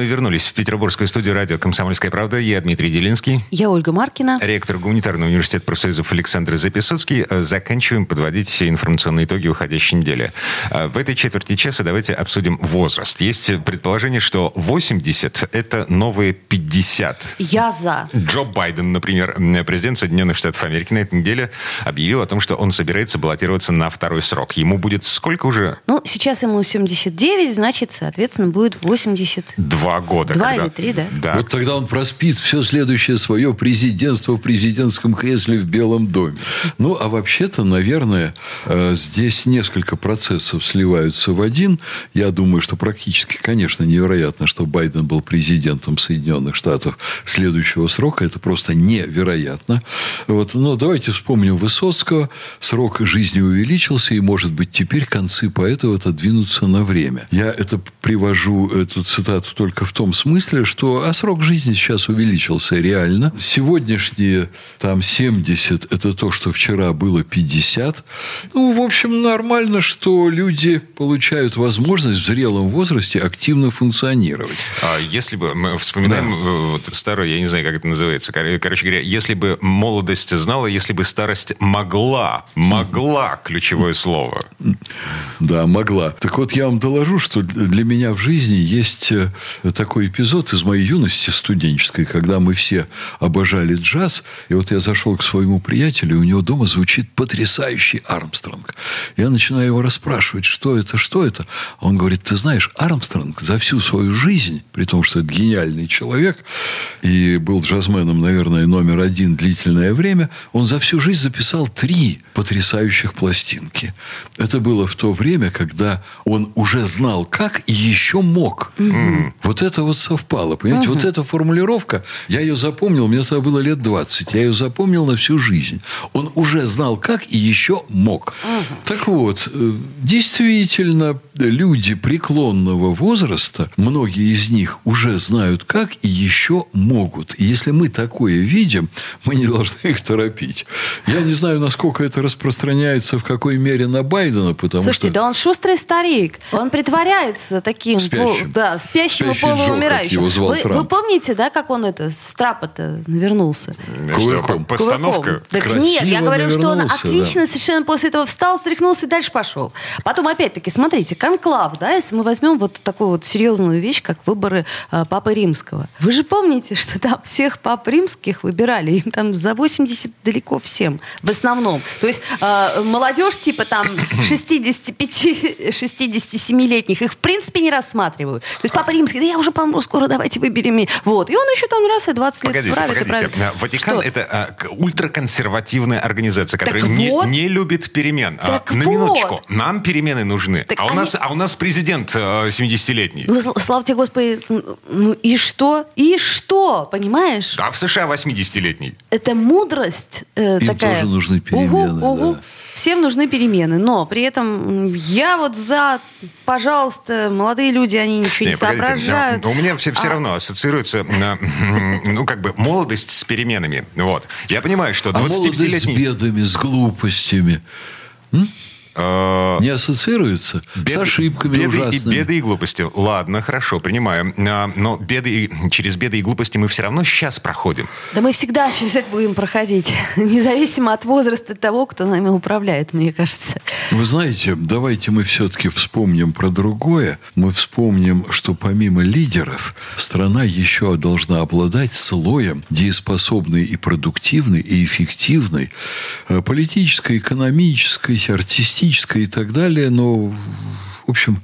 Мы вернулись в петербургскую студию радио «Комсомольская правда». Я Дмитрий Делинский. Я Ольга Маркина. Ректор Гуманитарного университета профсоюзов Александр Записоцкий. Э, заканчиваем подводить все информационные итоги уходящей недели. Э, в этой четверти часа давайте обсудим возраст. Есть предположение, что 80 – это новые 50. Я за. Джо Байден, например, президент Соединенных Штатов Америки на этой неделе объявил о том, что он собирается баллотироваться на второй срок. Ему будет сколько уже? Ну, сейчас ему 79, значит, соответственно, будет 80 два года. Два когда... или три, да? да? Вот тогда он проспит все следующее свое президентство в президентском кресле в Белом доме. Ну, а вообще-то, наверное, э, здесь несколько процессов сливаются в один. Я думаю, что практически, конечно, невероятно, что Байден был президентом Соединенных Штатов следующего срока. Это просто невероятно. Вот. Но давайте вспомним Высоцкого. Срок жизни увеличился, и, может быть, теперь концы поэтов отодвинутся на время. Я это привожу, эту цитату только в том смысле, что а срок жизни сейчас увеличился реально. Сегодняшние там 70 – это то, что вчера было 50. Ну, в общем, нормально, что люди получают возможность в зрелом возрасте активно функционировать. А если бы, мы вспоминаем да. Э, вот старую, я не знаю, как это называется, короче говоря, если бы молодость знала, если бы старость могла, могла, ключевое слово. Да, могла. Так вот, я вам доложу, что для меня в жизни есть э, такой эпизод из моей юности студенческой, когда мы все обожали джаз. И вот я зашел к своему приятелю, и у него дома звучит потрясающий Армстронг. Я начинаю его расспрашивать, что это, что это. Он говорит, ты знаешь, Армстронг за всю свою жизнь, при том, что это гениальный человек, и был джазменом, наверное, номер один длительное время, он за всю жизнь записал три потрясающих пластинки. Это было в то время, когда он уже знал, как и еще мог. Mm. Вот это вот совпало. Понимаете, угу. вот эта формулировка, я ее запомнил, мне тогда было лет 20. Я ее запомнил на всю жизнь. Он уже знал, как и еще мог. Угу. Так вот, э, действительно, люди преклонного возраста, многие из них уже знают, как и еще могут. И если мы такое видим, мы не должны их торопить. Я не знаю, насколько это распространяется, в какой мере на Байдена, потому Слушайте, что... да он шустрый старик. Он притворяется таким... Спящим. Да, спящим, спящим полуумирающим. Вы, вы помните, да, как он это с трапа-то навернулся? Кувырком. Постановка. Так Красиво нет, я говорю, что он отлично да. совершенно после этого встал, стряхнулся и дальше пошел. Потом, опять-таки, смотрите, конклав, да, если мы возьмем вот такую вот серьезную вещь, как выборы э, Папы Римского. Вы же помните, что там всех Пап Римских выбирали, им там за 80 далеко всем, в основном. То есть э, молодежь типа там 65-67-летних, их в принципе не рассматривают. То есть Папа Римский, да я уже помру скоро, давайте выберем. Вот. И он еще там раз и 20 лет погодите, правит погодите. и правит. Ватикан Что? это а, ультраконсервативная организация, которая Так не, вот. не любит перемен. А, Так на вот. минуточку. Нам перемены нужны. Так а, у они- нас, а у нас президент э, 70-летний. Ну, сл- слава тебе, Господи, ну и что? И что, понимаешь? А в США 80-летний. Это мудрость э, Им такая. тоже нужны перемены, Угу, угу. Всем нужны перемены, но при этом м, я вот за, пожалуйста, молодые люди, они ничего не, Не, погодите, соображают. у меня все, все А- равно ассоциируется, ну, как бы, молодость с переменами. Вот. Я понимаю, что А молодость с 25-летний... бедами, с глупостями. э, Не ассоциируется? Бед- С ошибками беды ужасными. И, беды и глупости. Ладно, хорошо, принимаю. А, Но беды, и- через беды и глупости мы все равно сейчас проходим. Да мы всегда через это будем проходить, независимо от возраста того, кто нами управляет, мне кажется. Вы знаете, давайте мы все-таки вспомним про другое. Мы вспомним, что помимо лидеров, страна еще должна обладать слоем дееспособной и продуктивной, и эффективной э, политической, экономической, артистической и так далее, но в общем,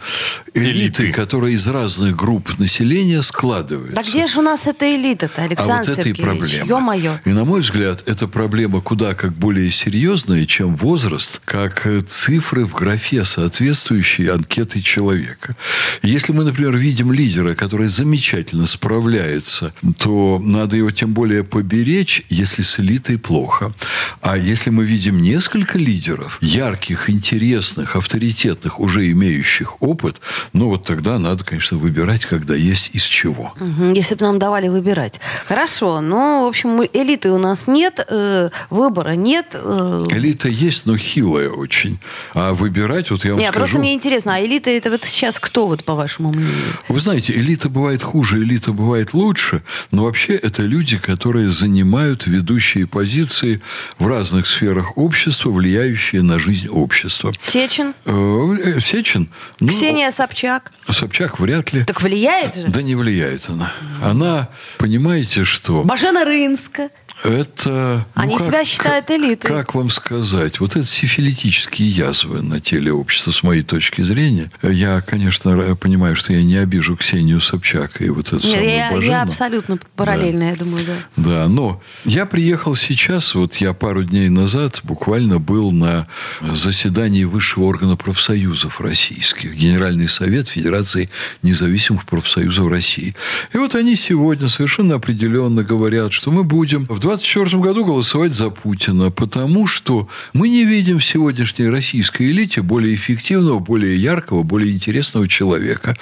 элиты, Элиты. которые из разных групп населения складываются. Да где же у нас эта элита-то, А Александр вот это и проблема. Ё-моё. И, на мой взгляд, эта проблема куда как более серьезная, чем возраст, как э, цифры в графе, соответствующие анкеты человека. Если мы, например, видим лидера, который замечательно справляется, то надо его тем более поберечь, если с элитой плохо. А если мы видим несколько лидеров, ярких, интересных, авторитетных, уже имеющих опыт, Ну, вот тогда надо, конечно, выбирать, когда есть из чего. Если бы нам давали выбирать. Хорошо, ну, в общем, элиты у нас нет, э, выбора нет. Э... Элита есть, но хилая очень. А выбирать, вот я вам Нет, скажу... просто мне интересно, а элита это вот сейчас кто, вот по вашему мнению? Вы знаете, элита бывает хуже, элита бывает лучше, но вообще это люди, которые занимают ведущие позиции в разных сферах общества, влияющие на жизнь общества. Сечин? Э, Сечин? Ну, Ксения Собчак? Собчак вряд ли. Так влияет же? Да не влияет она. Она, понимаете, что... Бажена Рынска? Это... Ну, Они ну, как, себя считают элитой. Как вам сказать? Вот это сифилитические язвы на теле общества, с моей точки зрения. Я, конечно, понимаю, что я не обижу Ксению Собчак и вот эту Нет, самую я, Бажену. я абсолютно параллельно, да. я думаю, да. Да, но я приехал сейчас, вот я пару дней назад буквально был на заседании высшего органа профсоюзов российских, Генеральный совет Федерации независимых профсоюзов России. И вот они сегодня совершенно определенно говорят, что мы будем в 2024 году голосовать за Путина, потому что мы не видим в сегодняшней российской элите более эффективного, более яркого, более интересного человека.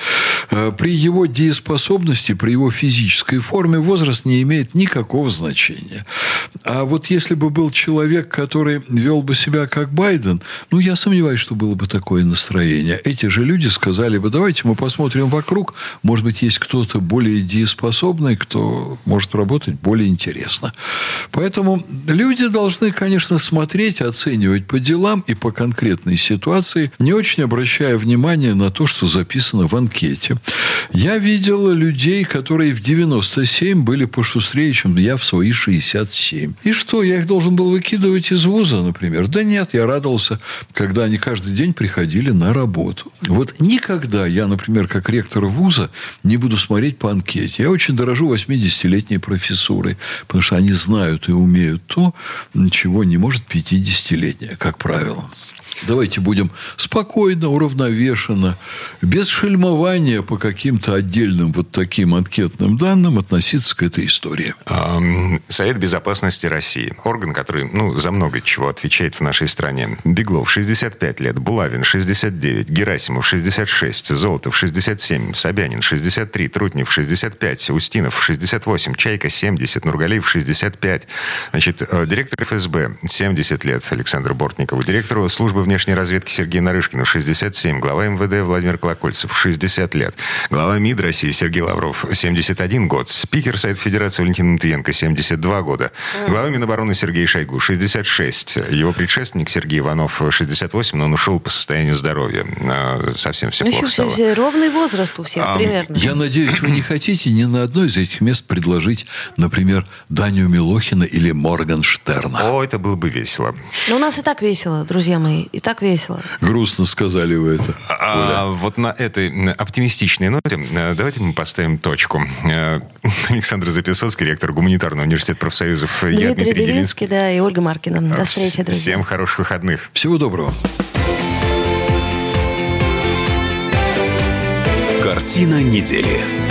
Э, при его дееспособности, при его физической форме возраст не имеет никакого значения. А вот если бы был человек, который вел бы себя как Байден, ну, я сомневаюсь, что было бы такое настроение. Эти же люди сказали бы, давайте мы посмотрим вокруг, может быть, есть кто-то более дееспособный, кто может работать более интересно. Поэтому люди должны, конечно, смотреть, оценивать по делам и по конкретной ситуации, не очень обращая внимания на то, что записано в анкете. Я видел людей, которые в 97 были пошустрее, чем я в свои 67. И что, я их должен был выкидывать из вуза, например? Да нет, я радовался, когда они каждый день приходили на работу. Вот никогда я, например, как ректор вуза, не буду смотреть по анкете. Я очень дорожу 80-летней профессурой, потому что они знают и умеют то, чего не может 50-летняя, как правило. Давайте будем спокойно, уравновешенно, без шельмования по каким-то отдельным вот таким анкетным данным относиться к этой истории. Совет Безопасности России. Орган, который ну, за много чего отвечает в нашей стране. Беглов 65 лет, Булавин 69, Герасимов 66, Золотов 67, Собянин 63, Трутнев 65, Устинов 68, Чайка 70, Нургалиев 65. Значит, э, директор ФСБ 70 лет Александр Бортников, директору службы внешней разведки Сергей Нарышкин, 67. Глава МВД Владимир Колокольцев, 60 лет. Глава МИД России Сергей Лавров, 71 год. Спикер Совет Федерации Валентин Матвиенко, 72 года. Глава Минобороны Сергей Шойгу, 66. Его предшественник Сергей Иванов, 68, но он ушел по состоянию здоровья. А, совсем все ну, плохо стало. Ровный возраст у всех а, примерно. Я надеюсь, вы не хотите ни на одно из этих мест предложить, например, Даню Милохина или Морганштерна. О, это было бы весело. Но у нас и так весело, друзья мои. И так весело. Грустно сказали вы это. А, вот на этой оптимистичной ноте э, давайте мы поставим точку. Э, Александр Записоцкий, ректор гуманитарного университета профсоюзов. Дмитрий, Я, Дмитрий Делинский, да, и Ольга Маркина. До встречи, друзья. Всем хороших выходных. Всего доброго. Картина недели.